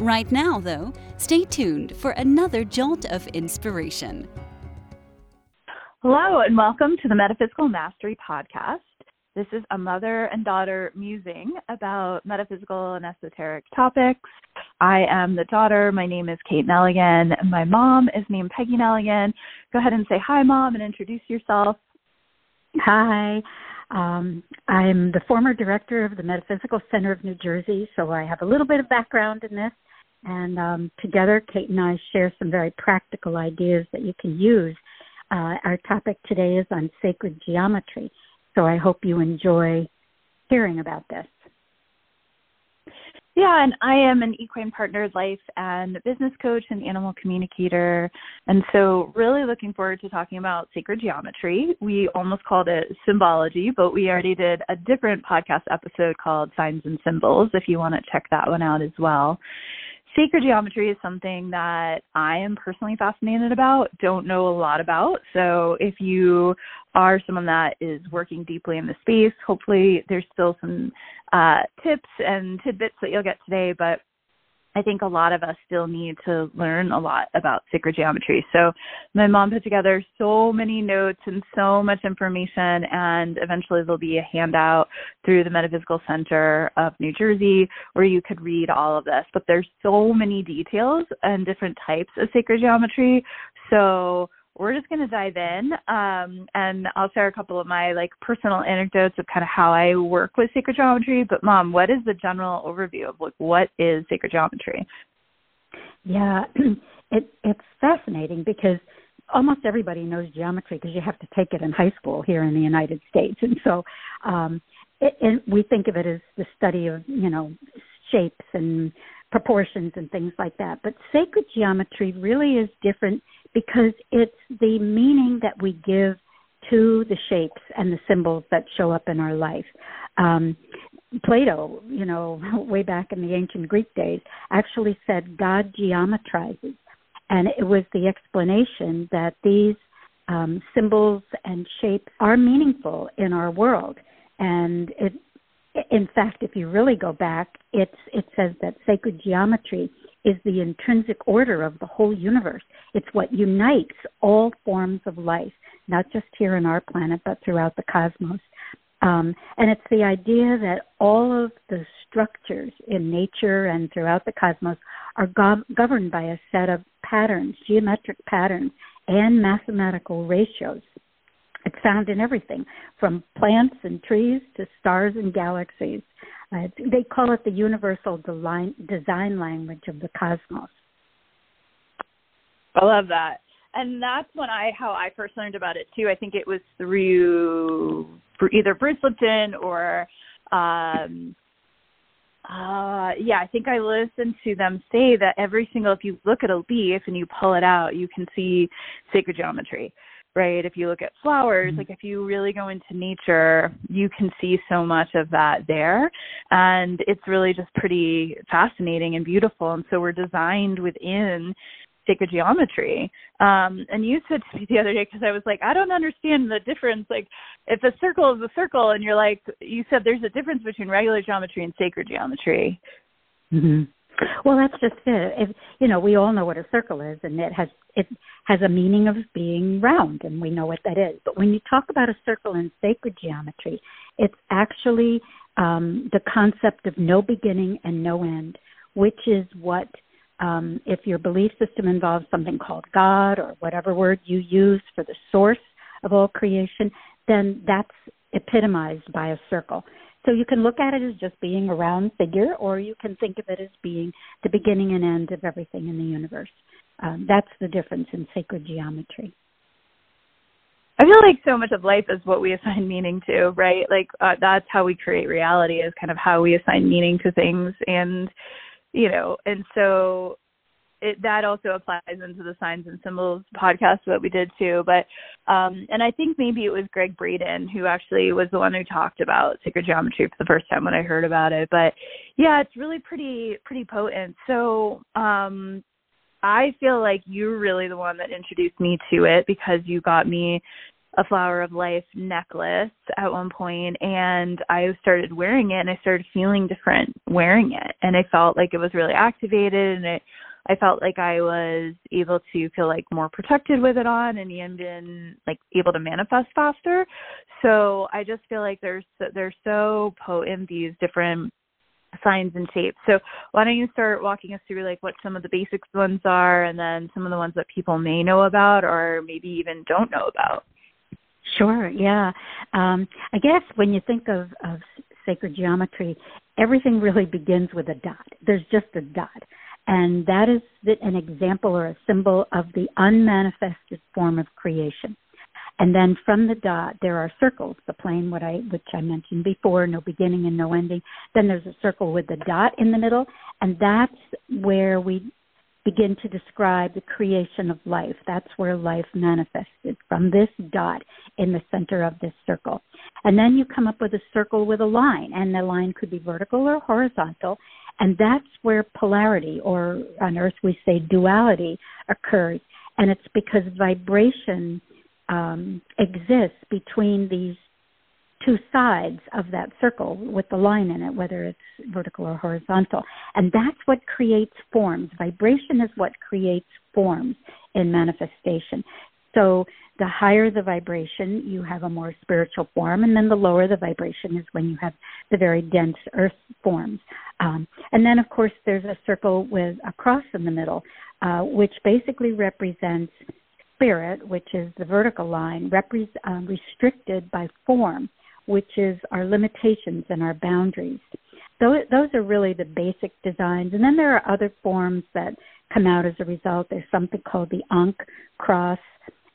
Right now, though, stay tuned for another jolt of inspiration. Hello, and welcome to the Metaphysical Mastery Podcast. This is a mother and daughter musing about metaphysical and esoteric topics. I am the daughter. My name is Kate Neligan. My mom is named Peggy Neligan. Go ahead and say hi, mom, and introduce yourself. Hi. Um, I'm the former director of the Metaphysical Center of New Jersey, so I have a little bit of background in this. And um, together, Kate and I share some very practical ideas that you can use. Uh, our topic today is on sacred geometry, so I hope you enjoy hearing about this. Yeah, and I am an equine partnered life and business coach and animal communicator. And so, really looking forward to talking about sacred geometry. We almost called it symbology, but we already did a different podcast episode called Signs and Symbols if you want to check that one out as well sacred geometry is something that I am personally fascinated about, don't know a lot about. So if you are someone that is working deeply in the space, hopefully there's still some uh, tips and tidbits that you'll get today. But I think a lot of us still need to learn a lot about sacred geometry. So my mom put together so many notes and so much information and eventually there'll be a handout through the Metaphysical Center of New Jersey where you could read all of this. But there's so many details and different types of sacred geometry. So we're just going to dive in um, and I'll share a couple of my like personal anecdotes of kind of how I work with sacred geometry. But mom, what is the general overview of like what is sacred geometry? Yeah, it, it's fascinating because almost everybody knows geometry because you have to take it in high school here in the United States, and so um, it, and we think of it as the study of you know shapes and proportions and things like that. But sacred geometry really is different because it's the meaning that we give to the shapes and the symbols that show up in our life. Um, Plato, you know, way back in the ancient Greek days, actually said God geometrizes. And it was the explanation that these um, symbols and shapes are meaningful in our world. And it, in fact, if you really go back, it's, it says that sacred geometry is the intrinsic order of the whole universe. It's what unites all forms of life, not just here on our planet, but throughout the cosmos. Um, and it's the idea that all of the structures in nature and throughout the cosmos are gov- governed by a set of patterns, geometric patterns, and mathematical ratios. It's found in everything from plants and trees to stars and galaxies. Uh, they call it the universal design, language of the cosmos. I love that. And that's when I how I first learned about it too. I think it was through either Bruce Lipton or um uh yeah, I think I listened to them say that every single if you look at a leaf and you pull it out, you can see sacred geometry right? If you look at flowers, mm-hmm. like if you really go into nature, you can see so much of that there. And it's really just pretty fascinating and beautiful. And so we're designed within sacred geometry. Um, and you said to me the other day, because I was like, I don't understand the difference. Like, if a circle is a circle, and you're like, you said there's a difference between regular geometry and sacred geometry. Mm-hmm. Well, that's just it. If, you know, we all know what a circle is, and it has it has a meaning of being round, and we know what that is. But when you talk about a circle in sacred geometry, it's actually um, the concept of no beginning and no end, which is what, um, if your belief system involves something called God or whatever word you use for the source of all creation, then that's epitomized by a circle. So you can look at it as just being a round figure, or you can think of it as being the beginning and end of everything in the universe. Um, that's the difference in sacred geometry. I feel like so much of life is what we assign meaning to, right? Like uh, that's how we create reality is kind of how we assign meaning to things and you know, and so it, that also applies into the signs and symbols podcast that we did too. But um, and I think maybe it was Gregg Braden who actually was the one who talked about sacred geometry for the first time when I heard about it. But yeah, it's really pretty pretty potent. So um, I feel like you're really the one that introduced me to it because you got me a flower of life necklace at one point and I started wearing it and I started feeling different wearing it and I felt like it was really activated and it I felt like I was able to feel like more protected with it on and even like able to manifest faster. So I just feel like there's they're so potent these different signs and shapes. So why don't you start walking us through like what some of the basic ones are and then some of the ones that people may know about or maybe even don't know about? Sure, yeah. Um, I guess when you think of, of sacred geometry, everything really begins with a dot. There's just a dot. And that is an example or a symbol of the unmanifested form of creation. And then from the dot, there are circles, the plane, what I, which I mentioned before, no beginning and no ending. Then there's a circle with the dot in the middle, and that's where we begin to describe the creation of life. That's where life manifested from this dot in the center of this circle. And then you come up with a circle with a line, and the line could be vertical or horizontal. And that's where polarity, or on earth we say duality, occurs. And it's because vibration um, exists between these two sides of that circle with the line in it, whether it's vertical or horizontal. And that's what creates forms. Vibration is what creates forms in manifestation. So the higher the vibration, you have a more spiritual form, and then the lower the vibration is when you have the very dense earth forms. Um, and then, of course, there's a circle with a cross in the middle, uh, which basically represents spirit, which is the vertical line, repre- um, restricted by form which is our limitations and our boundaries. Those, those are really the basic designs. And then there are other forms that come out as a result. There's something called the Ankh cross,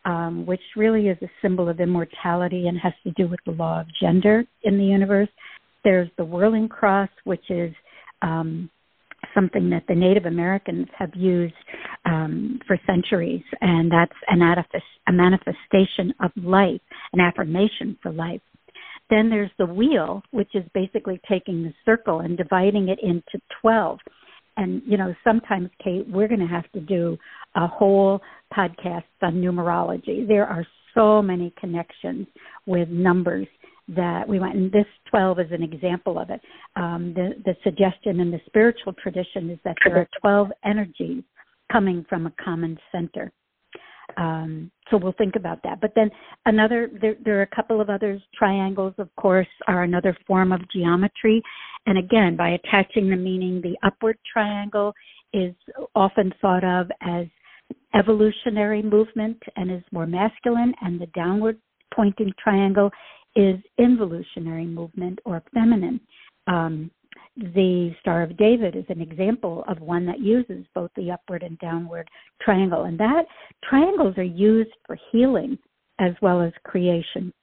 um, which really is a symbol of immortality and has to do with the law of gender in the universe. There's the whirling cross, which is um, something that the Native Americans have used um, for centuries, and that's an a manifestation of life, an affirmation for life. Then there's the wheel, which is basically taking the circle and dividing it into 12. And, you know, sometimes, Kate, we're going to have to do a whole podcast on numerology. There are so many connections with numbers that we want, and this 12 is an example of it. Um, the, the suggestion in the spiritual tradition is that there are 12 energies coming from a common center. Um, so we'll think about that. But then another, there, there, are a couple of others. Triangles, of course, are another form of geometry. And again, by attaching the meaning, the upward triangle is often thought of as evolutionary movement and is more masculine, and the downward pointing triangle is involutionary movement or feminine. Um, the Star of David is an example of one that uses both the upward and downward triangle. And that triangles are used for healing as well as creation.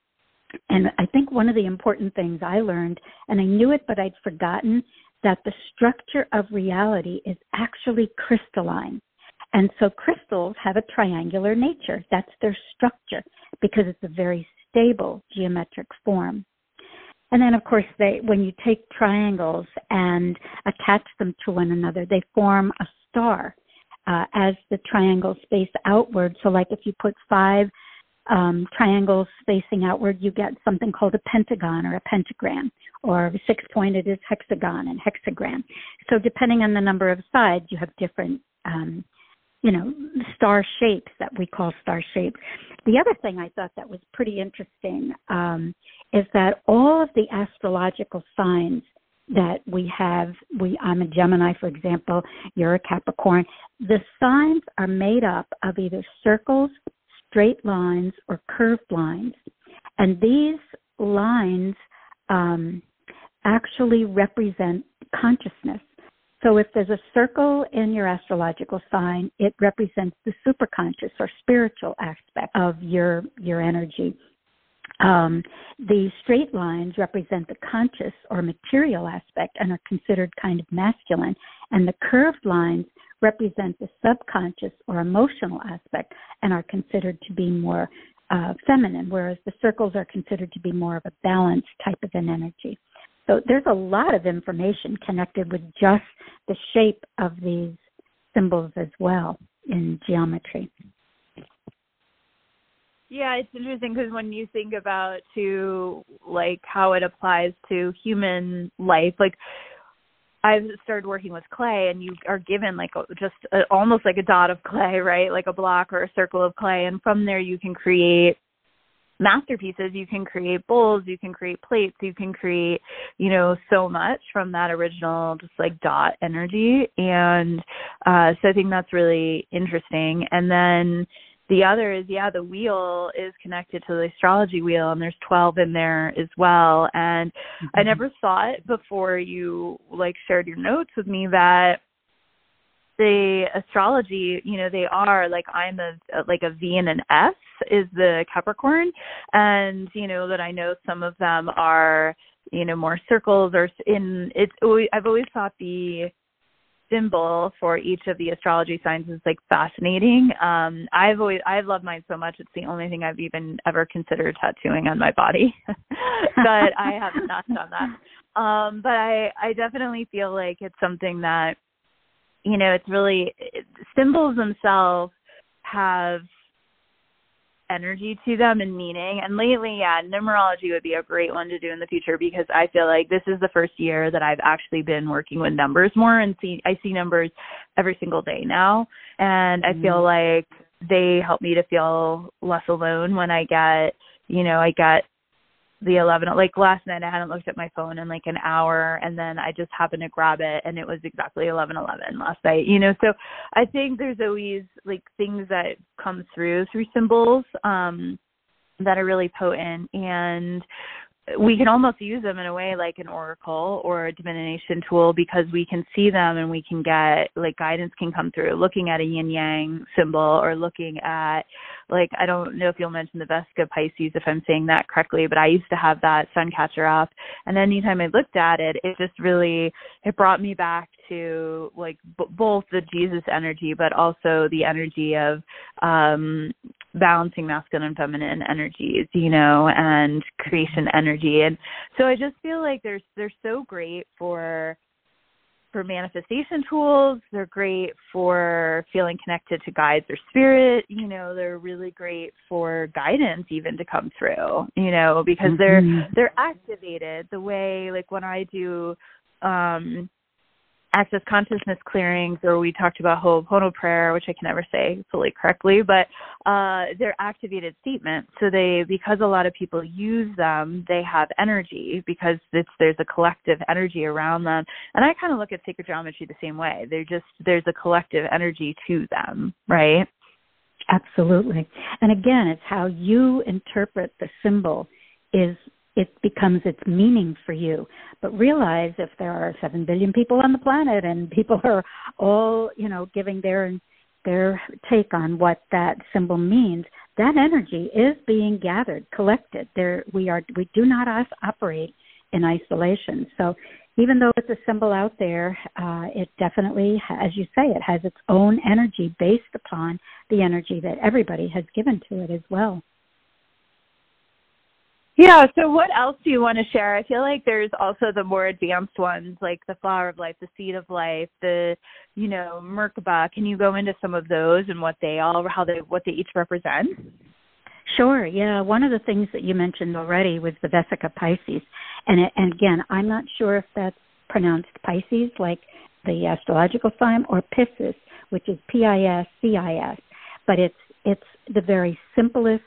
And I think one of the important things I learned, and I knew it, but I'd forgotten, that the structure of reality is actually crystalline. And so crystals have a triangular nature. That's their structure because it's a very stable geometric form. And then, of course, they when you take triangles and attach them to one another, they form a star uh, as the triangles face outward. So, like if you put five um, triangles facing outward, you get something called a pentagon or a pentagram, or six pointed is hexagon and hexagram. So, depending on the number of sides, you have different um, you know, star shapes that we call star shapes. The other thing I thought that was pretty interesting um, is that all of the astrological signs that we have, we I'm a Gemini, for example, you're a Capricorn. The signs are made up of either circles, straight lines, or curved lines, and these lines um, actually represent consciousness. So if there's a circle in your astrological sign, it represents the superconscious or spiritual aspect of your your energy. Um, the straight lines represent the conscious or material aspect and are considered kind of masculine, and the curved lines represent the subconscious or emotional aspect and are considered to be more uh, feminine, whereas the circles are considered to be more of a balanced type of an energy. So there's a lot of information connected with just the shape of these symbols as well in geometry. Yeah, it's interesting because when you think about to like how it applies to human life, like I've started working with clay, and you are given like a, just a, almost like a dot of clay, right? Like a block or a circle of clay, and from there you can create masterpieces. You can create bowls, you can create plates, you can create, you know, so much from that original just like dot energy, and uh, so I think that's really interesting. And then the other is yeah the wheel is connected to the astrology wheel and there's 12 in there as well and mm-hmm. i never thought before you like shared your notes with me that the astrology you know they are like i'm a like a v and an s is the capricorn and you know that i know some of them are you know more circles or in it's i've always thought the symbol for each of the astrology signs is like fascinating. Um, I've always I've loved mine so much. It's the only thing I've even ever considered tattooing on my body, but I have not done that. Um, but I I definitely feel like it's something that you know it's really symbols themselves have energy to them and meaning. And lately, yeah, numerology would be a great one to do in the future because I feel like this is the first year that I've actually been working with numbers more and see I see numbers every single day now. And I feel mm-hmm. like they help me to feel less alone when I get, you know, I get the 11 like last night i hadn't looked at my phone in like an hour and then i just happened to grab it and it was exactly 11 11 last night you know? So i think there's always like things that come through through symbols um that are really potent and we can almost use them in a way like an oracle or a divination tool because we can see them and we can get like guidance can come through. Looking at a yin yang symbol or looking at like I don't know if you'll mention the Vesica Pisces if I'm saying that correctly, but I used to have that sun catcher up. And anytime I looked at it, it just really it brought me back to like b- both the Jesus energy but also the energy of um balancing masculine and feminine energies, you know, and creation energy. And so I just feel like they're they're so great for for manifestation tools. They're great for feeling connected to guides or spirit. You know, they're really great for guidance even to come through, you know, because they're mm-hmm. they're activated the way like when I do um access consciousness clearings or we talked about Ho'oponopono prayer, which I can never say fully correctly, but uh, they're activated statements. So they, because a lot of people use them, they have energy because it's, there's a collective energy around them. And I kind of look at sacred geometry the same way. They're just, there's a collective energy to them, right? Absolutely. And again, it's how you interpret the symbol is it becomes its meaning for you. But realize if there are seven billion people on the planet and people are all, you know, giving their their take on what that symbol means, that energy is being gathered, collected. There we are we do not us operate in isolation. So even though it's a symbol out there, uh, it definitely, as you say, it has its own energy based upon the energy that everybody has given to it as well. Yeah, so what else do you want to share? I feel like there's also the more advanced ones like the flower of life, the seed of life, the you know, Merkaba. Can you go into some of those and what they all how they what they each represent? Sure. Yeah, one of the things that you mentioned already was the Vesica Pisces. And it, and again, I'm not sure if that's pronounced Pisces like the astrological sign or Piscis, which is P I S C I S, but it's it's the very simplest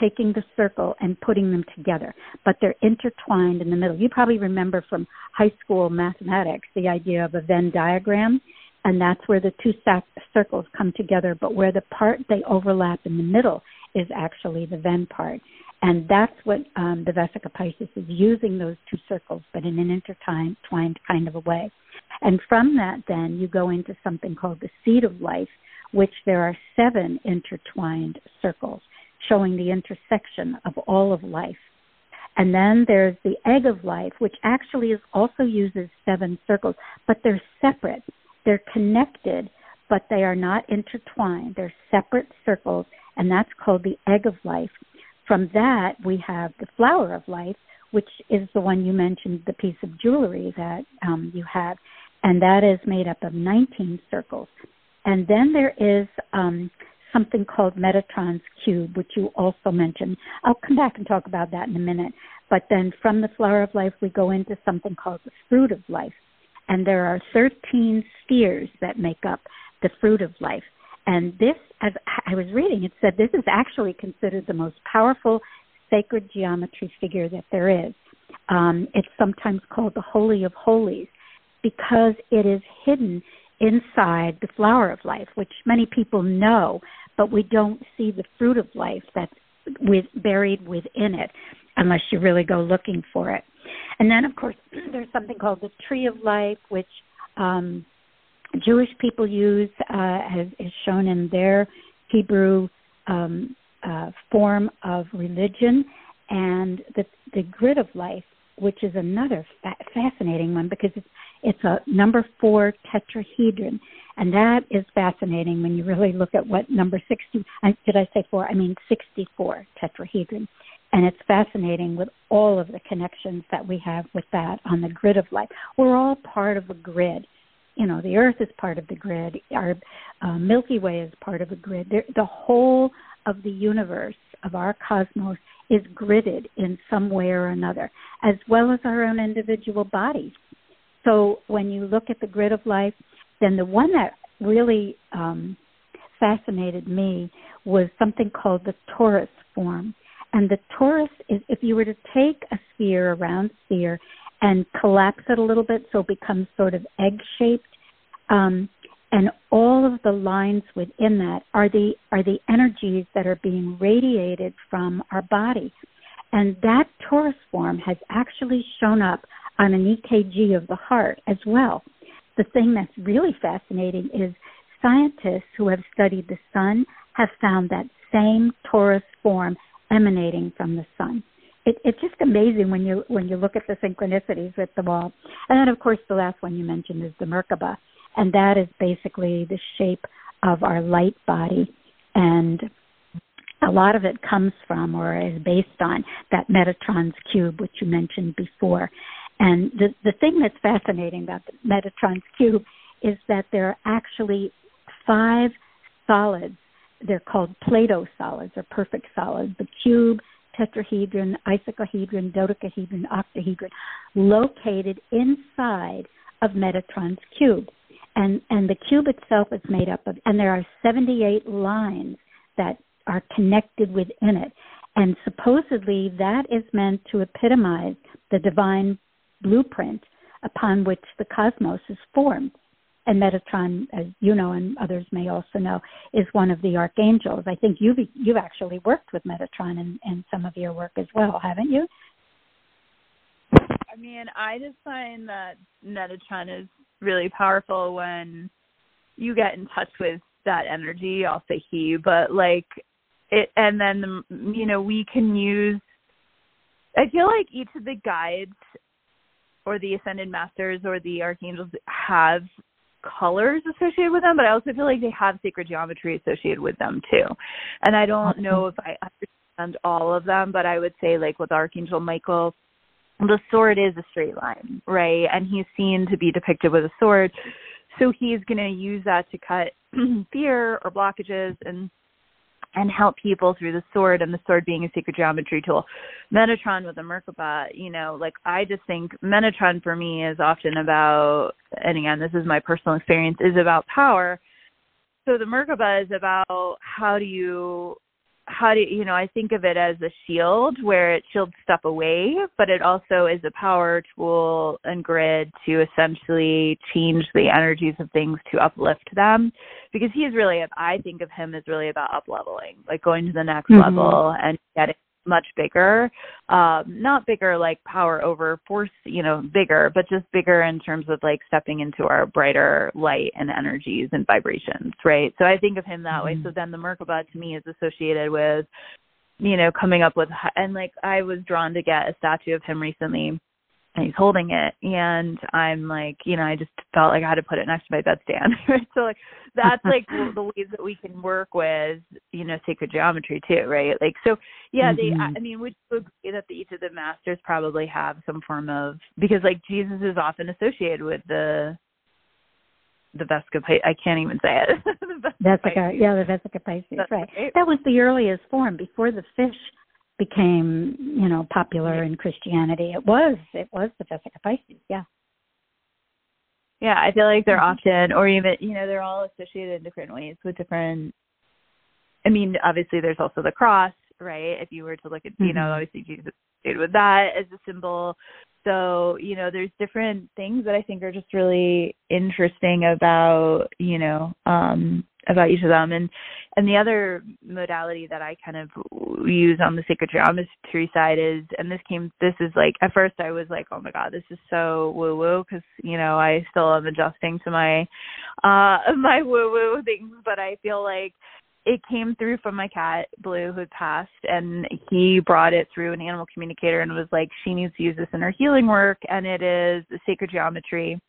taking the circle and putting them together, but they're intertwined in the middle. You probably remember from high school mathematics the idea of a Venn diagram, and that's where the two circles come together, but where the part they overlap in the middle is actually the Venn part. And that's what um, the Vesica Pisces is using those two circles, but in an intertwined kind of a way. And from that, then, you go into something called the seed of life, which there are seven intertwined circles showing the intersection of all of life. And then there's the egg of life, which actually is also uses seven circles, but they're separate. They're connected but they are not intertwined. They're separate circles, and that's called the egg of life. From that, we have the flower of life, which is the one you mentioned, the piece of jewelry that um, you have, and that is made up of 19 circles. And then there is um, something called Metatron's cube, which you also mentioned. I'll come back and talk about that in a minute. But then from the flower of life, we go into something called the fruit of life. And there are 13 spheres that make up the fruit of life. And this, as I was reading, it said this is actually considered the most powerful sacred geometry figure that there is. Um, it's sometimes called the Holy of Holies because it is hidden inside the flower of life, which many people know, but we don't see the fruit of life that's with, buried within it unless you really go looking for it. And then, of course, there's something called the tree of life, which um, Jewish people use, uh, as is shown in their Hebrew um, uh, form of religion, and the the grid of life, which is another fa- fascinating one because it's it's a number four tetrahedron, and that is fascinating when you really look at what number sixty. Did I say four? I mean sixty-four tetrahedron, and it's fascinating with all of the connections that we have with that on the grid of life. We're all part of a grid. You know, the Earth is part of the grid. Our uh, Milky Way is part of a grid. There, the whole of the universe of our cosmos is gridded in some way or another, as well as our own individual bodies. So when you look at the grid of life, then the one that really um, fascinated me was something called the torus form. And the torus is if you were to take a sphere, a round sphere, and collapse it a little bit so it becomes sort of egg shaped, um, and all of the lines within that are the are the energies that are being radiated from our body and that torus form has actually shown up on an EKG of the heart as well. The thing that's really fascinating is scientists who have studied the sun have found that same torus form emanating from the sun. It, it's just amazing when you when you look at the synchronicities with them all. And then, of course, the last one you mentioned is the Merkaba, and that is basically the shape of our light body. And a lot of it comes from or is based on that Metatron's cube, which you mentioned before. And the, the thing that's fascinating about the Metatron's cube is that there are actually five solids. They're called Plato solids or perfect solids. The cube, tetrahedron, icosahedron, dodecahedron, octahedron, located inside of Metatron's cube and and the cube itself is made up of and there are 78 lines that are connected within it and supposedly that is meant to epitomize the divine blueprint upon which the cosmos is formed and Metatron, as you know and others may also know, is one of the archangels. I think you've you've actually worked with Metatron in, in some of your work as well, haven't you? I mean, I just find that Metatron is really powerful when you get in touch with that energy. I'll say he, but like it, and then the, you know we can use. I feel like each of the guides or the ascended masters or the archangels have colors associated with them, but I also feel like they have sacred geometry associated with them too. And I don't know if I understand all of them, but I would say like with Archangel Michael, the sword is a straight line, right? And he's seen to be depicted with a sword. So he's going to use that to cut fear or blockages and and help people through the sword and the sword being a sacred geometry tool. Metatron with a Merkaba, you know, like I just think Metatron for me is often about and again, this is my personal experience, is about power. So the Merkaba is about how do you how do you, know i think of it as a shield where it shields stuff away but it also is a power tool and grid to essentially change the energies of things to uplift them because he is really i think of him as really about up leveling like going to the next mm-hmm. level and getting much bigger um not bigger like power over force you know bigger but just bigger in terms of like stepping into our brighter light and energies and vibrations right? So i think of him that mm-hmm. way so then the merkaba to me is associated with you know coming up with and like i was drawn to get a statue of him recently and he's holding it and i'm like you know i just felt like i had to put it next to my bedstand right so like that's like the ways that we can work with you know sacred geometry too right like so yeah mm-hmm. they i mean would you agree that the, each of the masters probably have some form of because like jesus is often associated with the the Vesica I can't even say it. Vesica, yeah, the Vesica Pisces, right. right. That was the earliest form before the fish became, you know, popular in Christianity. It was it was the Vesica Pisces, yeah. Yeah, I feel like they're mm-hmm. often or even you know, they're all associated in different ways with different I mean, obviously there's also the cross, right? If you were to look at, mm-hmm. you know, mm-hmm. obviously Jesus with that as a symbol. So, you know, there's different things that I think are just really interesting about, you know, um about each of them. And and the other modality that I kind of use on the sacred geometry side is and this came this is like at first I was like oh my god this is so woo woo because you know I still am adjusting to my uh my woo woo things but I feel like it came through from my cat blue who had passed and he brought it through an animal communicator and was like she needs to use this in her healing work and it is the sacred geometry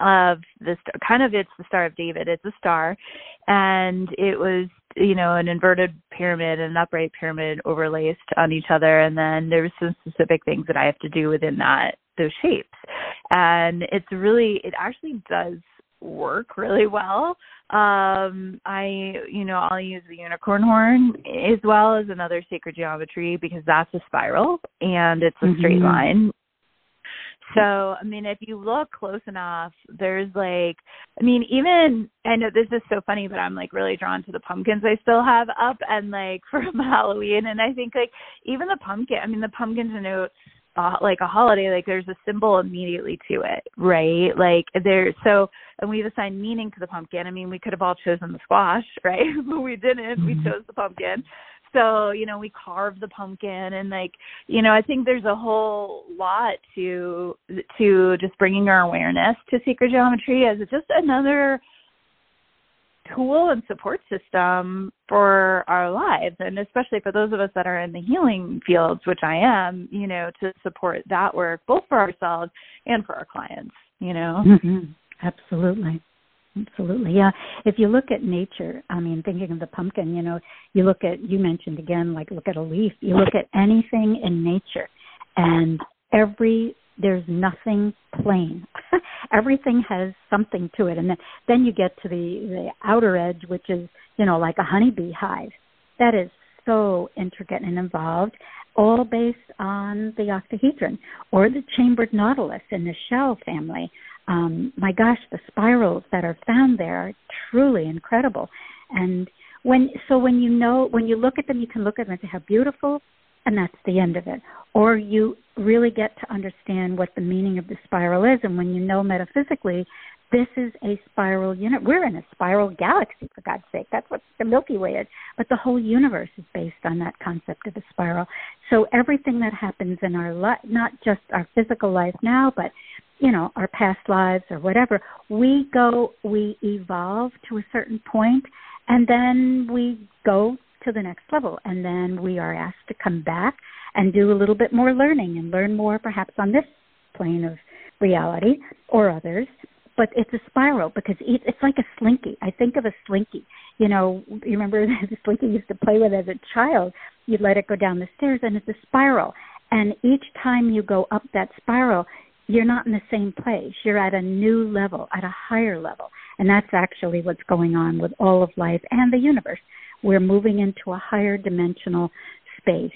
of this kind of it's the Star of David. It's a star, and it was you know an inverted pyramid and an upright pyramid overlaced on each other, and then there's some specific things that I have to do within that those shapes, and it's really it actually does work really well. Um I you know, I'll use the unicorn horn as well as another sacred geometry because that's a spiral and it's a mm-hmm. straight line so, I mean, if you look close enough, there's like, I mean, even, I know this is so funny, but I'm like really drawn to the pumpkins I still have up and like from Halloween. And I think like even the pumpkin, I mean, the pumpkin denotes uh, like a holiday, like there's a symbol immediately to it, right? Like there, so, and we've assigned meaning to the pumpkin. I mean, we could have all chosen the squash, right? but we didn't. We mm-hmm. chose the pumpkin so you know we carve the pumpkin and like you know i think there's a whole lot to to just bringing our awareness to sacred geometry as just another tool and support system for our lives. And especially for those of us that are in the healing fields which i am you know to support that work both for ourselves and for our clients you know? Mm-hmm. absolutely Absolutely. Yeah. If you look at nature, I mean, thinking of the pumpkin, you know, you look at, you mentioned again, like look at a leaf, you look at anything in nature and every, there's nothing plain. Everything has something to it. And then, then you get to the, the outer edge, which is, you know, like a honeybee hive. That is so intricate and involved, all based on the octahedron or the chambered nautilus in the shell family um, my gosh, the spirals that are found there are truly incredible. And when so when you know when you look at them, you can look at them and say how beautiful, and that's the end of it. Or you really get to understand what the meaning of the spiral is, and when you know metaphysically, this is a spiral unit. We're in a spiral galaxy, for God's sake. That's what the Milky Way is. But the whole universe is based on that concept of a spiral. So everything that happens in our life, not just our physical life now, but you know our past lives or whatever we go we evolve to a certain point and then we go to the next level and then we are asked to come back and do a little bit more learning and learn more perhaps on this plane of reality or others. But it's a spiral because it's like a slinky. I think of a slinky. You know you remember the slinky you used to play with as a child. You'd let it go down the stairs and it's a spiral. And each time you go up that spiral you're not in the same place. You're at a new level, at a higher level. And that's actually what's going on with all of life and the universe. We're moving into a higher dimensional space.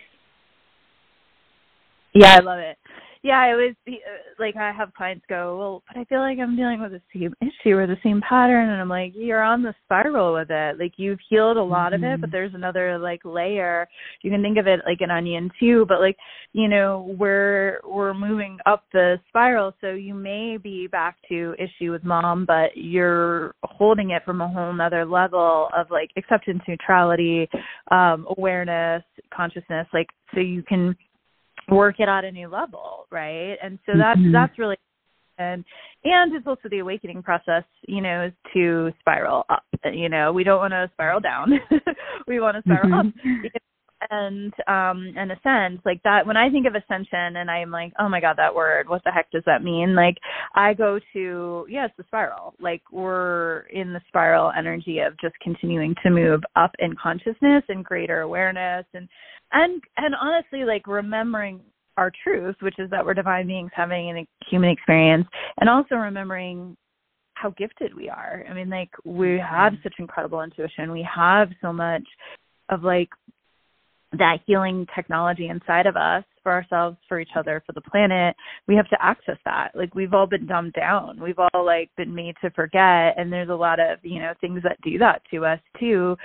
Yeah, I love it yeah, it was uh, like I have clients go, well, but I feel like I'm dealing with the same issue or the same pattern, and I'm like, you're on the spiral with it. Like you've healed a lot mm-hmm. of it, but mm-hmm. there's another like layer. You can think of it like an onion too, but like you know, we're we're moving up the spiral, so you may be back to issue with mom, but you're holding it from a whole nother level of like acceptance, neutrality, um, awareness, consciousness, like so you can work it at a new level, right? And so that's mm-hmm. that's really and and it's also the awakening process, you know, is to spiral up. You know, we don't want to spiral down. we want to spiral mm-hmm. up. ascend um and ascend like that when i think of ascension and i'm like oh my god that word what the heck does that mean like i go to yeah it's the spiral like we're in the spiral energy of just continuing to move up in consciousness and greater awareness and and and honestly like remembering our truth which is that we're divine beings having a human experience and also remembering how gifted we are. I mean, like we have mm-hmm. such incredible intuition. We have so much of like that healing technology inside of us for ourselves, for each other, for the planet. We have to access that. Like we've all been dumbed down. We've all like been made to forget and there's a lot of, you know, things that do that to us too.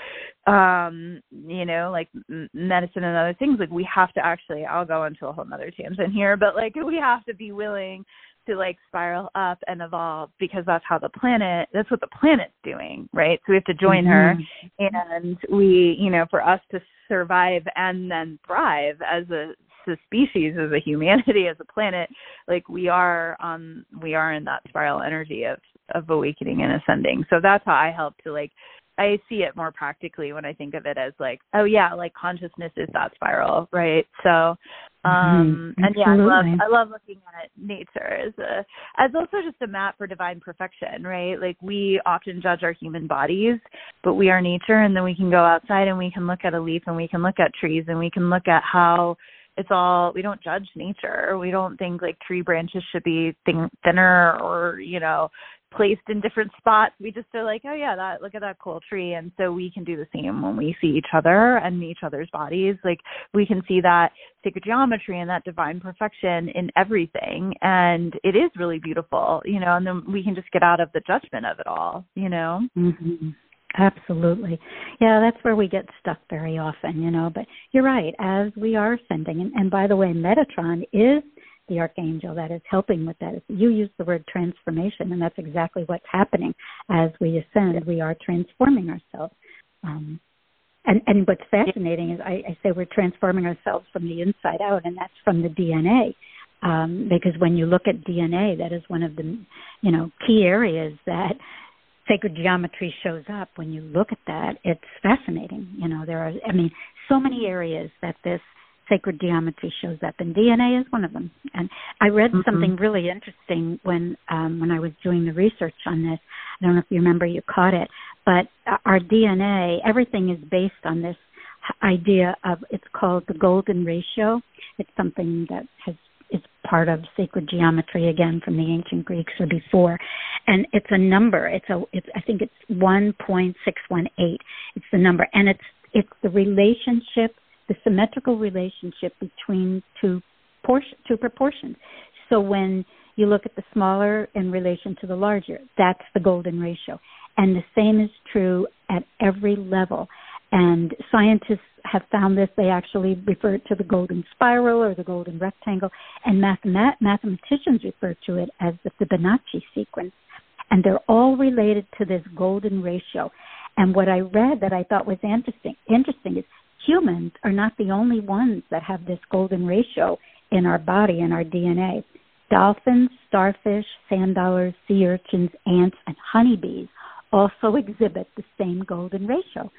Um, you know, like medicine and other things like we have to actually I'll go into a whole nother tangent here, but like we have to be willing to like spiral up and evolve because that's how the planet that's what the planet's doing right so we have to join mm-hmm. her and we you know for us to survive and then thrive as a, as a species as a humanity as a planet like we are on we are in that spiral energy of of awakening and ascending so that's how i help to like I see it more practically when I think of it as like, oh yeah, like consciousness is that spiral, right? So um mm-hmm. and yeah, I love I love looking at nature as a as also just a map for divine perfection, right? Like we often judge our human bodies, but we are nature and then we can go outside and we can look at a leaf and we can look at trees and we can look at how it's all we don't judge nature we don't think like tree branches should be thin, thinner or you know placed in different spots. We just are like, oh yeah, that look at that cool tree. And so we can do the same when we see each other and each other's bodies. Like we can see that sacred geometry and that divine perfection in everything. And it is really beautiful, you know, and then we can just get out of the judgment of it all, you know? Mm-hmm. Absolutely. Yeah, that's where we get stuck very often, you know. But you're right, as we are ascending, and, and by the way, Metatron is the archangel that is helping with that. You use the word transformation, and that's exactly what's happening as we ascend. We are transforming ourselves. Um, and, and what's fascinating is I, I say we're transforming ourselves from the inside out, and that's from the DNA. Um, because when you look at DNA, that is one of the you know key areas that sacred geometry shows up. When you look at that, it's fascinating. You know, there are I mean so many areas that this sacred geometry shows up, and DNA is one of them. And I read mm-hmm. something really interesting when um, when I was doing the research on this. I don't know if you remember, you caught it, but our DNA, everything is based on this idea of it's called the golden ratio. It's something that has is part of sacred geometry again from the ancient Greeks or before, and it's a number. It's a it's I think it's one point six one eight. It's the number, and it's it's the relationship the symmetrical relationship between two portion, two proportions. So when you look at the smaller in relation to the larger, that's the golden ratio. And the same is true at every level. And scientists have found this. They actually refer to the golden spiral or the golden rectangle, and mathemat- mathematicians refer to it as the Fibonacci sequence. And they're all related to this golden ratio. And what I read that I thought was interesting, interesting is humans are not the only ones that have this golden ratio in our body and our DNA. Dolphins, starfish, sand dollars, sea urchins, ants, and honeybees also exhibit the same golden ratio.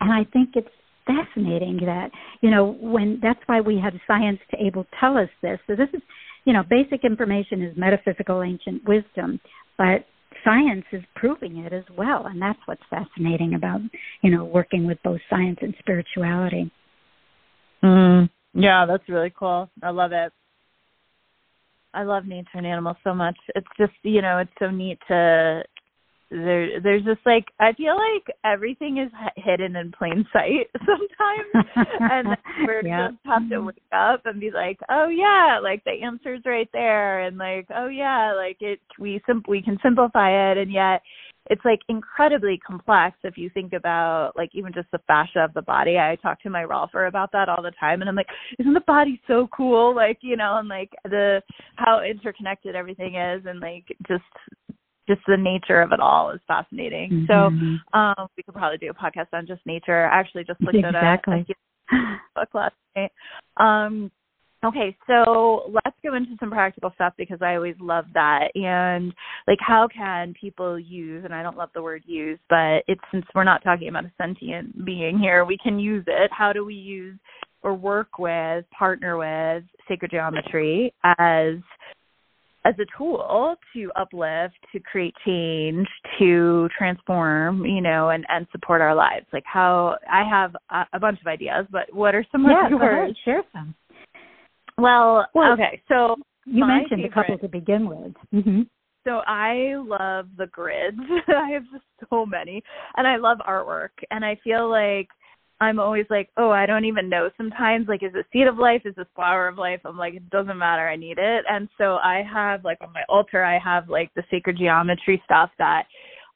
And I think it's fascinating that, you know, when that's why we have science to able tell us this. So this is, you know, basic information is metaphysical ancient wisdom, but science is proving it as well and that's what's fascinating about you know working with both science and spirituality. Mm, yeah that's really cool. I love it. I love nature and animals so much. It's just you know it's so neat to there there's just like I feel like everything is hidden in plain sight sometimes, and we're yeah. just have to mm-hmm. wake up and be like, oh yeah, like the answer's right there, and like oh yeah, like it we sim- we can simplify it, and yet it's like incredibly complex if you think about like even just the fascia of the body. I talk to my Rolfer about that all the time and I'm like, isn't the body so cool? Like, you know, and like the how interconnected everything is and like just just the nature of it all is fascinating. Mm-hmm. So um, we could probably do a podcast on just nature. I actually just looked exactly. at a, book last night. Um, okay, so let's go into some practical stuff because I always love that. And like, how can people use? And I don't love the word use, but it's since we're not talking about a sentient being here, we can use it. How do we use or work with, partner with sacred geometry as as a tool to uplift, to create change, to transform, you know, and and support our lives. Like how I have a, a bunch of ideas, but what are some yeah, of yours? Share some. Well, well okay, so you mentioned favorite, a couple to begin with. Mm-hmm. So I love the grids. I have so many, and I love artwork, and I feel like I'm always like, oh, I don't even know sometimes. Like, is it seed of life? Is this flower of life? I'm like, it doesn't matter. I need it. And so I have, like, on my altar, I have, like, the sacred geometry stuff that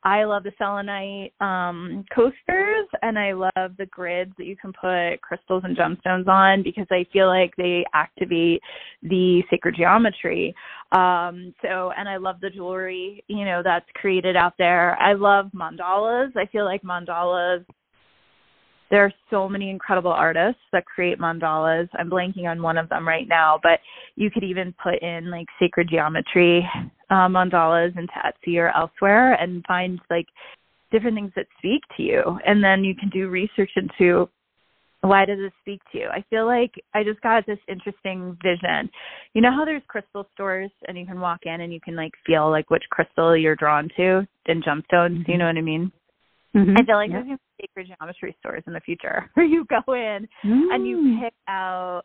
I love the selenite um, coasters, and I love the grids that you can put crystals and gemstones on because I feel like they activate the sacred geometry. Um, so, and I love the jewelry, you know, that's created out there. I love mandalas. I feel like mandalas there are so many incredible artists that create mandalas. I'm blanking on one of them right now, but you could even put in like sacred geometry uh, mandalas into Etsy or elsewhere and find like different things that speak to you. And then you can do research into why does it speak to you? I feel like I just got this interesting vision. You know how there's crystal stores and you can walk in and you can like feel like which crystal you're drawn to in gemstones. Mm-hmm. You know what I mean? Mm-hmm. I feel like yep. there's sacred geometry stores in the future where you go in mm. and you mm. pick out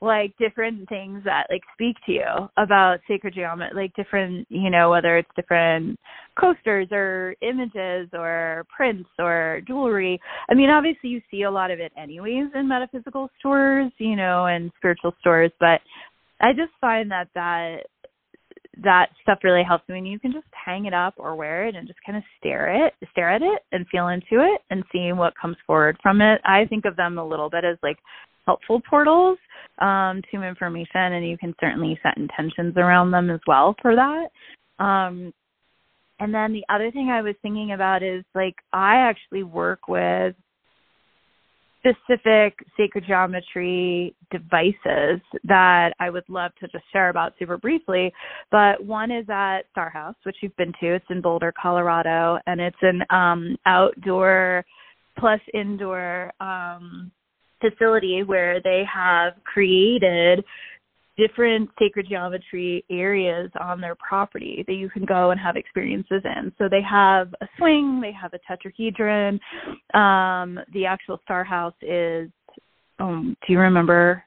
like different things that like speak to you about sacred geometry like different you know whether it's different coasters or images or prints or jewelry i mean obviously you see a lot of it anyways in metaphysical stores you know and spiritual stores but i just find that that that stuff really helps. Me and you can just hang it up or wear it and just kind of stare it stare at it and feel into it and see what comes forward from it. I think of them a little bit as like helpful portals um, to information and you can certainly set intentions around them as well for that. Um, and then the other thing i was thinking about is like i actually work with specific sacred geometry devices that I would love to just share about super briefly. But one is at Star House, which you've been to. It's in Boulder, Colorado, and it's an um, outdoor plus indoor um, facility where they have created different sacred geometry areas on their property that you can go and have experiences in. So they have a swing, they have a tetrahedron. Um, the actual star house is, um, do you remember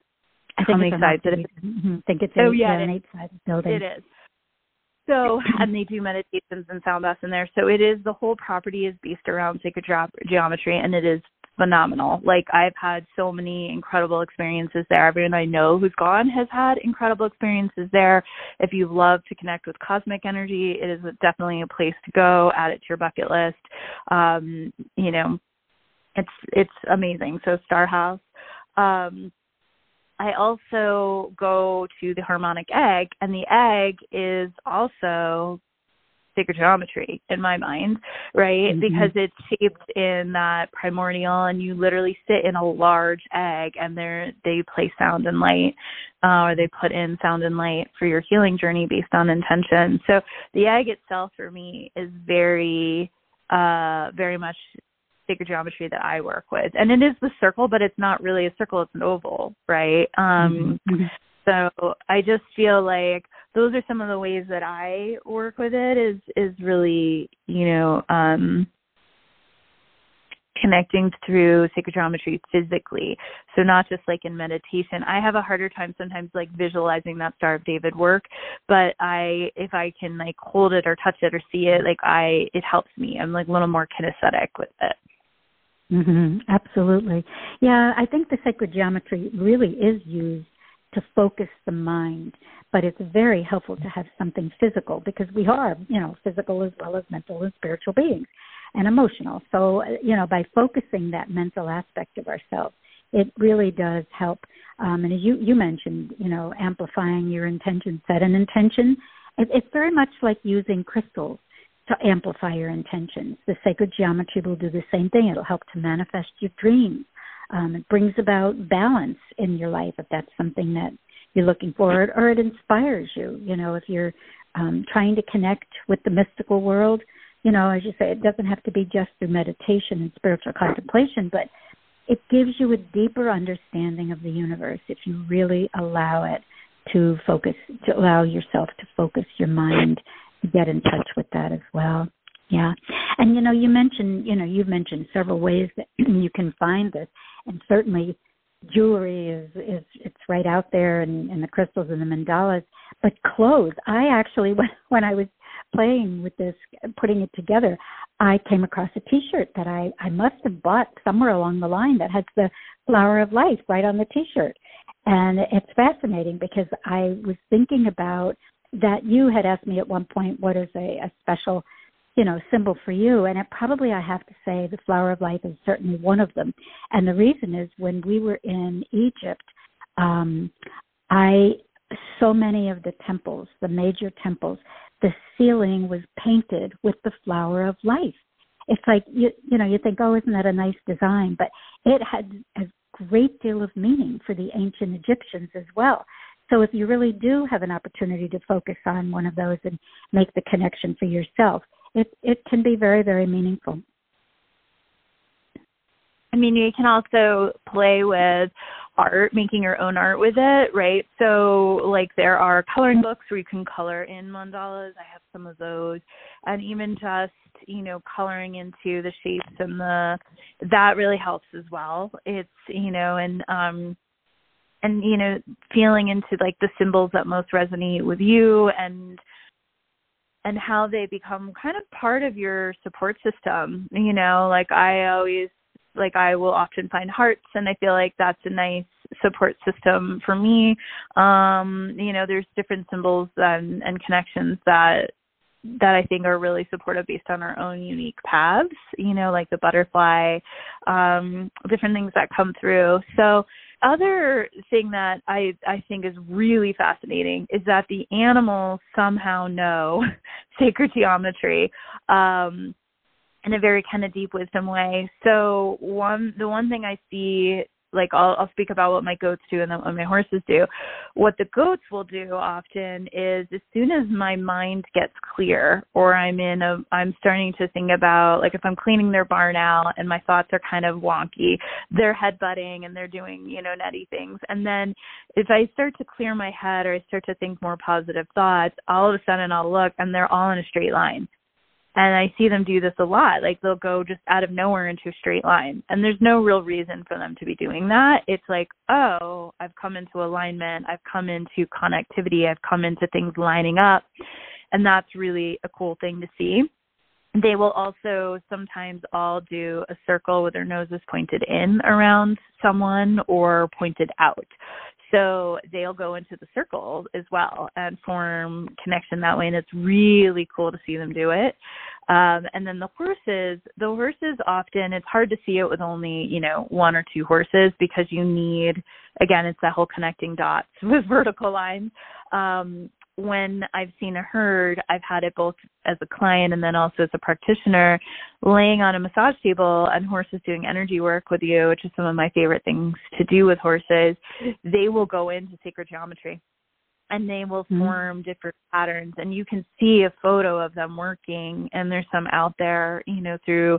I think how many sides it is? Mm-hmm. I think it's oh, eight, yeah, an eight-sided building. It is. So, and they do meditations and sound baths in there. So it is the whole property is based around sacred geometry, and it is phenomenal. Like I've had so many incredible experiences there. Everyone I know who's gone has had incredible experiences there. If you love to connect with cosmic energy, it is definitely a place to go. Add it to your bucket list. Um, you know, it's it's amazing. So Star House. Um, I also go to the harmonic egg, and the egg is also sacred geometry in my mind, right? Mm-hmm. Because it's shaped in that primordial, and you literally sit in a large egg, and they they play sound and light, uh, or they put in sound and light for your healing journey based on intention. So the egg itself for me is very, uh, very much sacred geometry that I work with, and it is the circle, but it's not really a circle; it's an oval, right? Um, mm-hmm. So I just feel like those are some of the ways that I work with it is is really, you know, um connecting through sacred geometry physically. So not just like in meditation. I have a harder time sometimes like visualizing that Star of David work, but I if I can like hold it or touch it or see it, like I it helps me. I'm like a little more kinesthetic with it. Mhm. Absolutely. Yeah, I think the sacred geometry really is used to focus the mind. But it's very helpful to have something physical because we are, you know, physical as well as mental and spiritual beings and emotional. So, you know, by focusing that mental aspect of ourselves, it really does help. Um, and as you, you mentioned, you know, amplifying your intention set. An intention, it, it's very much like using crystals to amplify your intentions. The sacred geometry will do the same thing. It'll help to manifest your dreams um, it brings about balance in your life if that's something that you're looking for, or it inspires you. You know, if you're um, trying to connect with the mystical world, you know, as you say, it doesn't have to be just through meditation and spiritual contemplation, but it gives you a deeper understanding of the universe if you really allow it to focus, to allow yourself to focus your mind to get in touch with that as well. Yeah. And you know, you mentioned, you know, you've mentioned several ways that you can find this and certainly jewelry is is it's right out there and, and the crystals and the mandalas. But clothes i actually when when i was playing with this putting it together i came across a t-shirt that i i must have bought somewhere along the line that has the flower of life right on the t-shirt. And it's fascinating because i was thinking about that. You had asked me at one point what is a, a special you know symbol for you. And it probably i have to say the flower of life is certainly one of them. And the reason is when we were in egypt um i so many of the temples the major temples the ceiling was painted with the flower of life. It's like you you know you think oh isn't that a nice design? But it had a great deal of meaning for the ancient egyptians as well. So if you really do have an opportunity to focus on one of those and make the connection for yourself it it can be very very meaningful. I mean, you can also play with art, making your own art with it, right? So, like, there are coloring books where you can color in mandalas. I have some of those, and even just you know coloring into the shapes and the that really helps as well. It's you know and um and you know feeling into like the symbols that most resonate with you and and how they become kind of part of your support system. You know, like I always like I will often find hearts and I feel like that's a nice support system for me. Um, you know, there's different symbols and, and connections that that I think are really supportive based on our own unique paths, you know, like the butterfly, um, different things that come through. So other thing that I I think is really fascinating is that the animals somehow know sacred geometry um, in a very kind of deep wisdom way. So one the one thing I see like I'll, I'll speak about what my goats do and then what my horses do. What the goats will do often is as soon as my mind gets clear or I'm in a I'm starting to think about like if I'm cleaning their barn out and my thoughts are kind of wonky, they're headbutting and they're doing, you know, nutty things. And then if I start to clear my head or I start to think more positive thoughts, all of a sudden I'll look and they're all in a straight line and I see them do this a lot. Like they'll go just out of nowhere into a straight line. And there's no real reason for them to be doing that. It's like, oh, I've come into alignment. I've come into connectivity. I've come into things lining up. And that's really a cool thing to see. They will also sometimes all do a circle with their noses pointed in around someone or pointed out. So they'll go into the circle as well and form connection that way. And it's really cool to see them do it. Um, and then the horses, the horses often, it's hard to see it with only, you know, one or two horses because you need, again, it's that whole connecting dots with vertical lines. Um, when I've seen a herd, I've had it both as a client and then also as a practitioner, laying on a massage table and horses doing energy work with you, which is some of my favorite things to do with horses. They will go into sacred geometry and they will mm-hmm. form different patterns and you can see a photo of them working and there's some out there you know through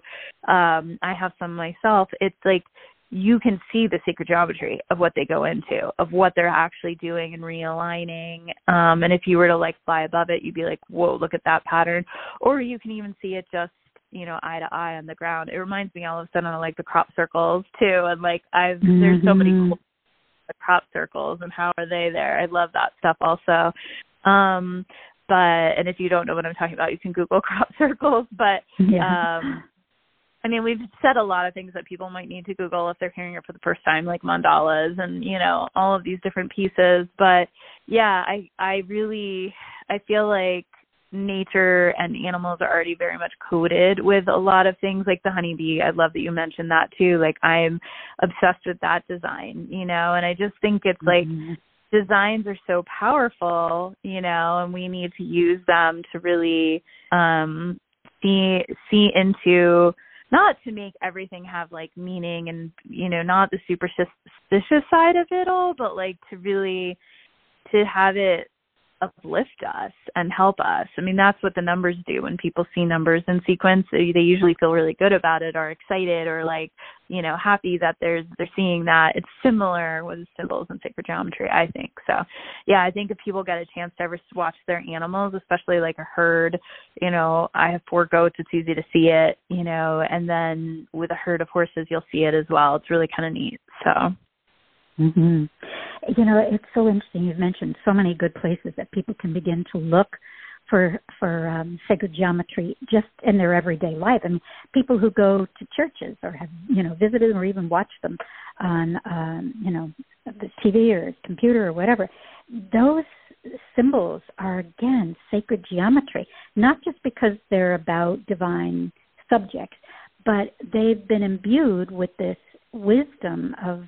um i have some myself it's like you can see the sacred geometry of what they go into, of what they're actually doing and realigning. Um, and if you were to like fly above it, you'd be like, whoa, look at that pattern. Or you can even see it just, you know, eye to eye on the ground. It reminds me all of a sudden of like the crop circles too. And like I've, mm-hmm. there's so many mm-hmm. cool crop circles and how are they there? I love that stuff also. Um, but, and if you don't know what I'm talking about, you can Google crop circles. But, yeah. um, I mean, we've said a lot of things that people might need to Google if they're hearing it for the first time, like mandalas and you know all of these different pieces. But yeah, I I really I feel like nature and animals are already very much coded with a lot of things like the honeybee. I love that you mentioned that too. Like I'm obsessed with that design, you know, and I just think it's like mm-hmm. designs are so powerful, you know, and we need to use them to really um see see into not to make everything have like meaning and you know not the superstitious side of it all but like to really to have it uplift us and help us. I mean, that's what the numbers do. When people see numbers in sequence, they, they usually feel really good about it or excited or like, you know, happy that there's they're seeing that. It's similar with symbols and sacred geometry, I think. So, yeah, I think if people get a chance to ever watch their animals, especially like a herd, you know, I have four goats, it's easy to see it, you know, and then with a herd of horses, you'll see it as well. It's really kind of neat. So, Mm-hmm. You know, it's so interesting. You've mentioned so many good places that people can begin to look for for um, sacred geometry just in their everyday life. I mean, people who go to churches or have you know visited or even watched them on um, you know the TV or computer or whatever. Those symbols are again sacred geometry, not just because they're about divine subjects, but they've been imbued with this wisdom of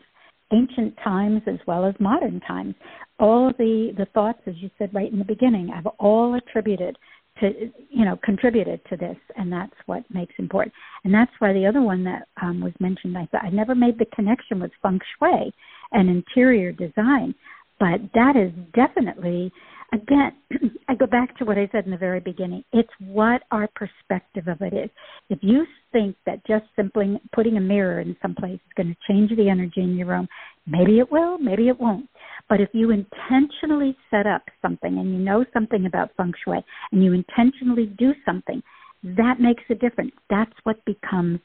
ancient times as well as modern times. All the the thoughts, as you said right in the beginning, have all attributed to you know contributed to this, and that's what makes important. And that's why the other one that um, was mentioned, I thought I never made the connection with feng shui and interior design, but that is definitely again, I go back to what I said in the very beginning. It's what our perspective of it is. If you think that just simply putting a mirror in some place is going to change the energy in your room, maybe it will, maybe it won't. But if you intentionally set up something and you know something about feng shui and you intentionally do something, that makes a difference. That's what becomes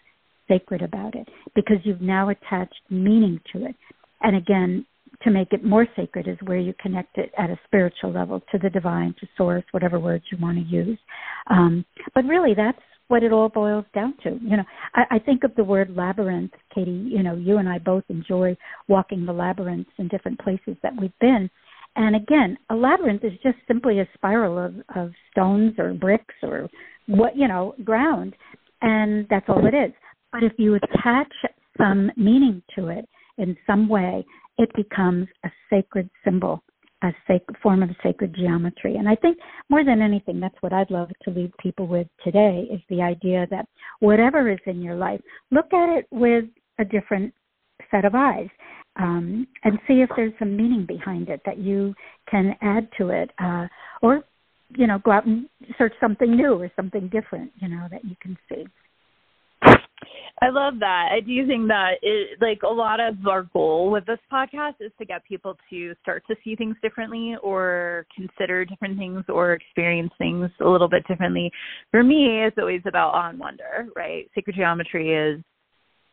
sacred about it because you've now attached meaning to it. And again, to make it more sacred is where you connect it at a spiritual level to the divine, to source, whatever words you want to use. Um, but really, that's what it all boils down to. You know, I, I think of the word labyrinth, Katie. You know, you and I both enjoy walking the labyrinths in different places that we've been. And again, a labyrinth is just simply a spiral of, of stones or bricks or what you know ground, and that's all it is. But if you attach some meaning to it in some way, it becomes a sacred symbol, a sacred form of sacred geometry. And I think more than anything, that's what I'd love to leave people with today is the idea that whatever is in your life, look at it with a different set of eyes. Um, and see if there's some meaning behind it that you can add to it, uh, or you know, go out and search something new or something different, you know, that you can see. I love that. I do think that it, like a lot of our goal with this podcast is to get people to start to see things differently or consider different things or experience things a little bit differently. For me, it's always about and wonder, right? Sacred geometry is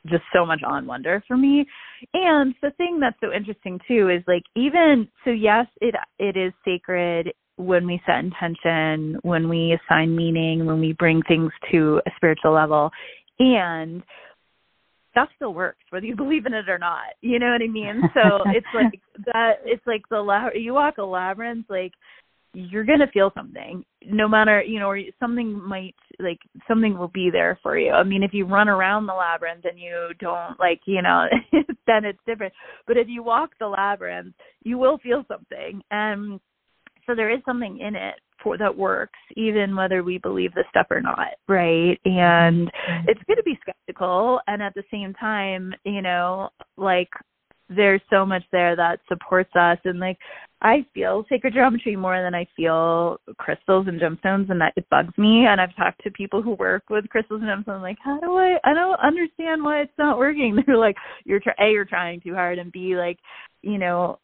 just so much on wonder for me. And the thing that's so interesting too is like even so yes, it it is sacred when we set intention, when we assign meaning, when we bring things to a spiritual level and that still works whether you believe in it or not you know what i mean? So it's like that it's like the la- you walk a labyrinth like you're going to feel something no matter you know or something might like something will be there for you. I mean if you run around the labyrinth and you don't like you know then it's different. But if you walk the labyrinth you will feel something and so there is something in it for that works even whether we believe the stuff or not right and mm-hmm. it's good to be skeptical and at the same time you know like there's so much there that supports us and like I feel sacred geometry more than I feel crystals and gemstones and that it bugs me and I've talked to people who work with crystals and gemstones I'm like how do I I don't understand why it's not working they're like you're try- a you're trying too hard and b like you know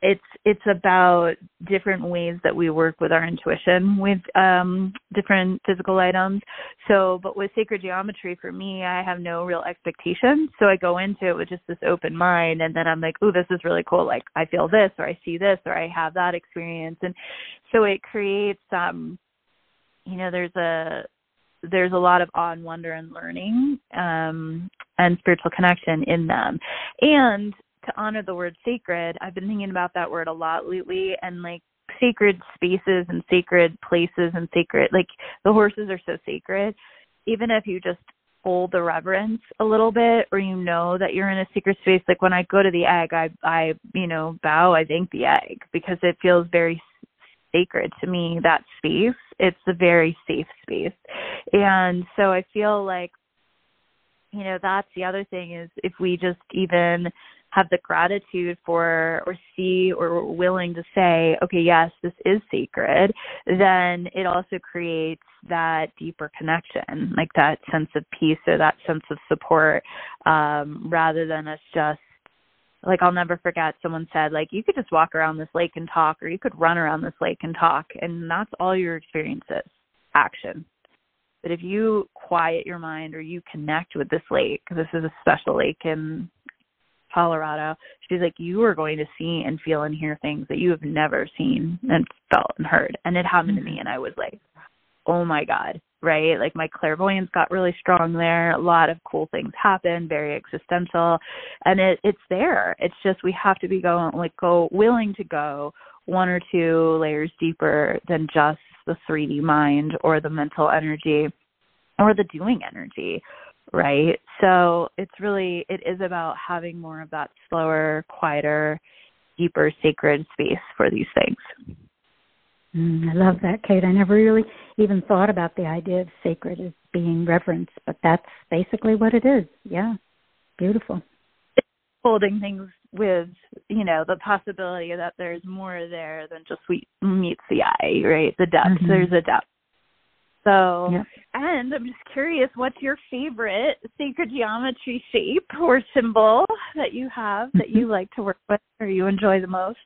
it's it's about different ways that we work with our intuition with um different physical items. So but with sacred geometry for me i have no real expectations. so i go into it with just this open mind and then i'm like oh this is really cool. Like i feel this or i see this or i have that experience. And so it creates um you know there's a there's a lot of awe and wonder and learning um and spiritual connection in them. And to honor the word sacred, I've been thinking about that word a lot lately and like sacred spaces and sacred places and sacred like the horses are so sacred. Even if you just hold the reverence a little bit or you know that you're in a secret space like when I go to the egg I I you know bow I thank the egg because it feels very sacred to me that space it's a very safe space and so I feel like you know that's the other thing is if we just even have the gratitude for or see or willing to say, okay, yes, this is sacred, then it also creates that deeper connection, like that sense of peace or that sense of support, um, rather than us just like I'll never forget someone said like you could just walk around this lake and talk or you could run around this lake and talk and that's all your experience is action. But if you quiet your mind or you connect with this lake this is a special lake in Colorado. She's like you are going to see and feel and hear things that you have never seen and felt and heard. And it happened to me mm-hmm. and I was like oh my god right? Like my clairvoyance got really strong there. A lot of cool things happen very existential. And it it's there. It's just we have to be going like go willing to go one or two layers deeper than just the 3D mind or the mental energy or the doing energy right so it's really it is about having more of that slower quieter deeper sacred space for these things Mm, I love that, Kate. I never really even thought about the idea of sacred as being reverence, but that's basically what it is. Yeah. Beautiful. Holding things with, you know, the possibility that there's more there than just we meets the eye, right? The depth. Mm-hmm. There's a depth. So, and I'm just curious, what's your favorite sacred geometry shape or symbol that you have that you like to work with or you enjoy the most?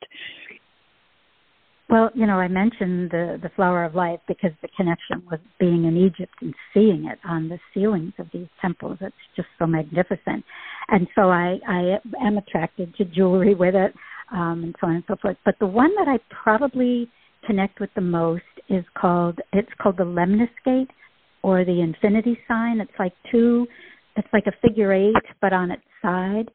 Well, you know, I mentioned the the flower of life because the connection was being in Egypt and seeing it on the ceilings of these temples. It's just so magnificent, and so I I am attracted to jewelry with it, um, and so on and so forth. But the one that I probably connect with the most is called it's called the lemniscate or the infinity sign. It's like two, it's like a figure eight, but on its side,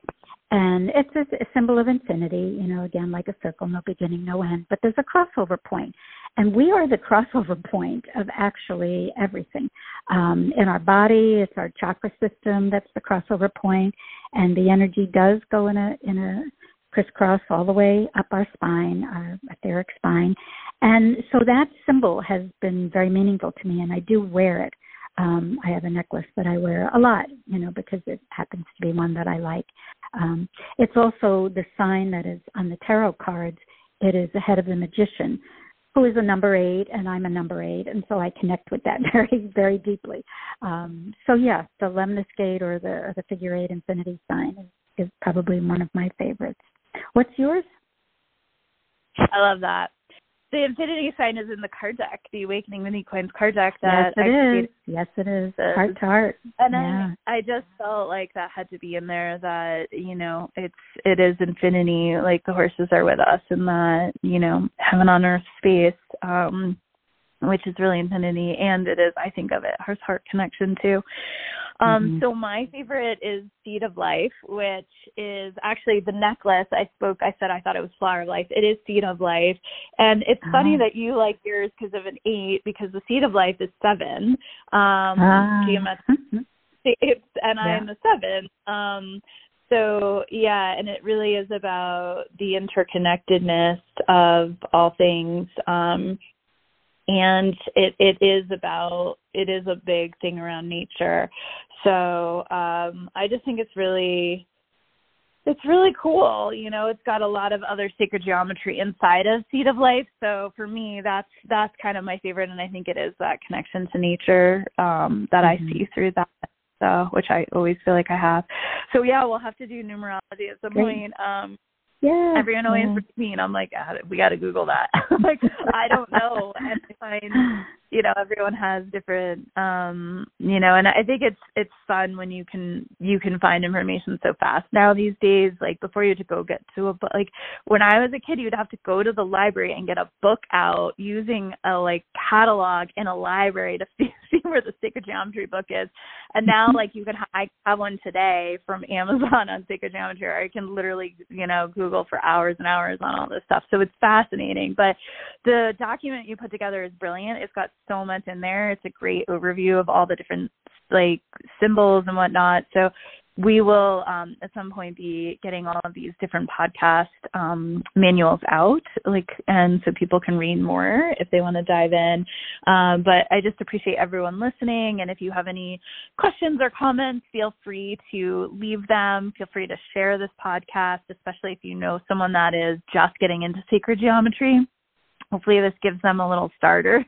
and it's a, a symbol of infinity, you know, again, like a circle, no beginning, no end. But there's a crossover. And we are the crossover point of actually everything. Um, in our body, it's our chakra system that's the crossover point, and the energy does go in a in a crisscross all the way up our spine, our etheric spine. And so that symbol has been very meaningful to me, and I do wear it. Um, I have a necklace that I wear a lot, you know, because it happens to be one that I like. Um, it's also the sign that is on the tarot cards. It is the head of the magician, who is a number eight, and I'm a number eight, and so I connect with that very, very deeply. Um, so yeah, the lemniscate or the or the figure eight infinity sign is, is probably one of my favorites. What's yours? I love that the infinity sign is in the card deck, the Awakening Unicorns card deck. That yes, it is. Yes, it is. Heart to heart. And yeah. I, I just felt like that had to be in there. That you know, it's it is infinity. Like the horses are with us, and that you know, heaven on earth space. Um, which is really infinity and it is i think of it heart heart connection too um mm-hmm. so my favorite is seed of life which is actually the necklace i spoke i said i thought it was flower of life. It is seed of life. And it's funny that you like yours because of an eight because the seed of life is seven. Um geometric it's and yeah. i'm a seven. Um so yeah and it really is about the interconnectedness of all things. Um and it it is about it is a big thing around nature. So um i just think it's really it's really cool. You know it's got a lot of other sacred geometry inside of seed of life. So for me that's that's kind of my favorite. And i think it is that connection to nature um that mm-hmm. i see through that. So which i always feel like i have. So yeah we'll have to do numerology at some Great. point. Um yeah. Everyone always yeah. me, and I'm like, ah, we got to Google that. like, I don't know. And I find, you know, everyone has different, um, you know, and I think it's it's fun when you can you can find information so fast now these days. Like before you had to go get to a book. Like when I was a kid, you'd have to go to the library and get a book out using a like catalog in a library to see, see where the sacred geometry book is. And now, like you can, I have one today from Amazon on sacred geometry. Or I can literally, you know, Google for hours and hours on all this stuff. So it's fascinating. But the document you put together is brilliant. It's got so much in there. It's a great overview of all the different like symbols and whatnot. So we will um, at some point be getting all of these different podcast um, manuals out, like, and so people can read more if they want to dive in. Um, but I just appreciate everyone listening, and if you have any questions or comments, feel free to leave them. Feel free to share this podcast, especially if you know someone that is just getting into sacred geometry. Hopefully, this gives them a little starter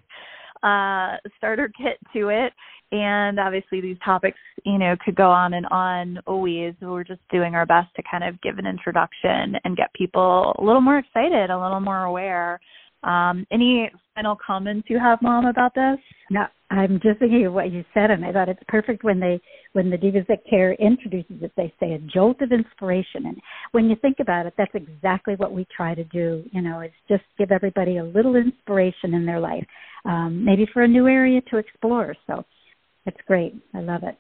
uh, starter kit to it. And obviously, these topics, you know, could go on and on always. We're just doing our best to kind of give an introduction and get people a little more excited, a little more aware. Um, any final comments you have, Mom, about this? No, I'm just thinking of what you said, and I thought it's perfect when they, when the Divas That Care introduces it, they say a jolt of inspiration. And when you think about it, that's exactly what we try to do. You know, is just give everybody a little inspiration in their life, um, maybe for a new area to explore. So it's great. I love it.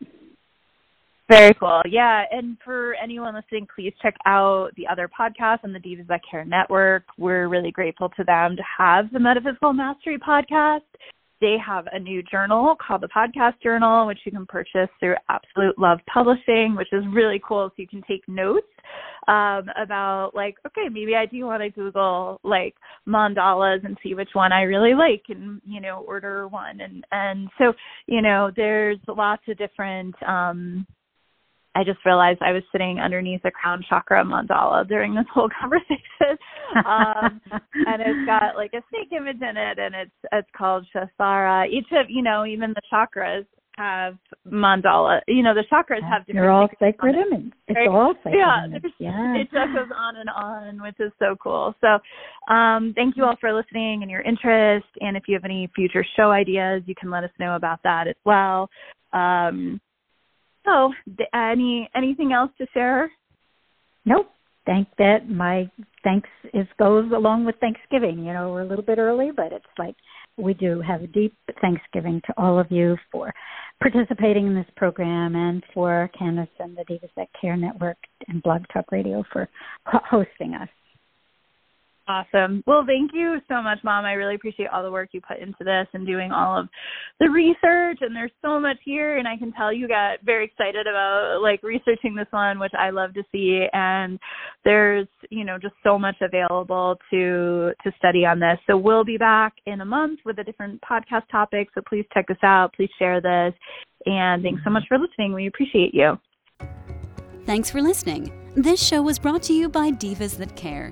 Very cool. Yeah. And for anyone listening, please check out the other podcasts on the Divas That Care Network. We're really grateful to them to have the Metaphysical Mastery podcast. They have a new journal called the Podcast Journal, which you can purchase through Absolute Love Publishing, which is really cool. So you can take notes um, about, like, okay, maybe I do want to Google like mandalas and see which one I really like, and you know, order one. And and so you know, there's lots of different. Um, I just realized I was sitting underneath a crown chakra mandala during this whole conversation. Um, and it's got like a snake image in it and it's it's called Sahasrara. Each of you know, even the chakras have mandala. You know, the chakras have different They're all sacred images. It's right? all sacred yeah, images. Yeah. It just goes on and on, which is so cool. So um, thank you all for listening and your interest. And if you have any future show ideas, you can let us know about that as well. Um, so, any anything else to share? Nope. Thank that my thanks is goes along with Thanksgiving. You know, we're a little bit early, but it's like we do have a deep Thanksgiving to all of you for participating in this program and for Candace and the Divas That Care Network and Blog Talk Radio for hosting us. Awesome. Well, thank you so much, Mom. I really appreciate all the work you put into this and doing all of the research. And there's so much here, and I can tell you got very excited about like researching this one, which I love to see. And there's you know just so much available to to study on this. So we'll be back in a month with a different podcast topic. So please check us out. Please share this. And thanks so much for listening. We appreciate you. Thanks for listening. This show was brought to you by Divas That Care.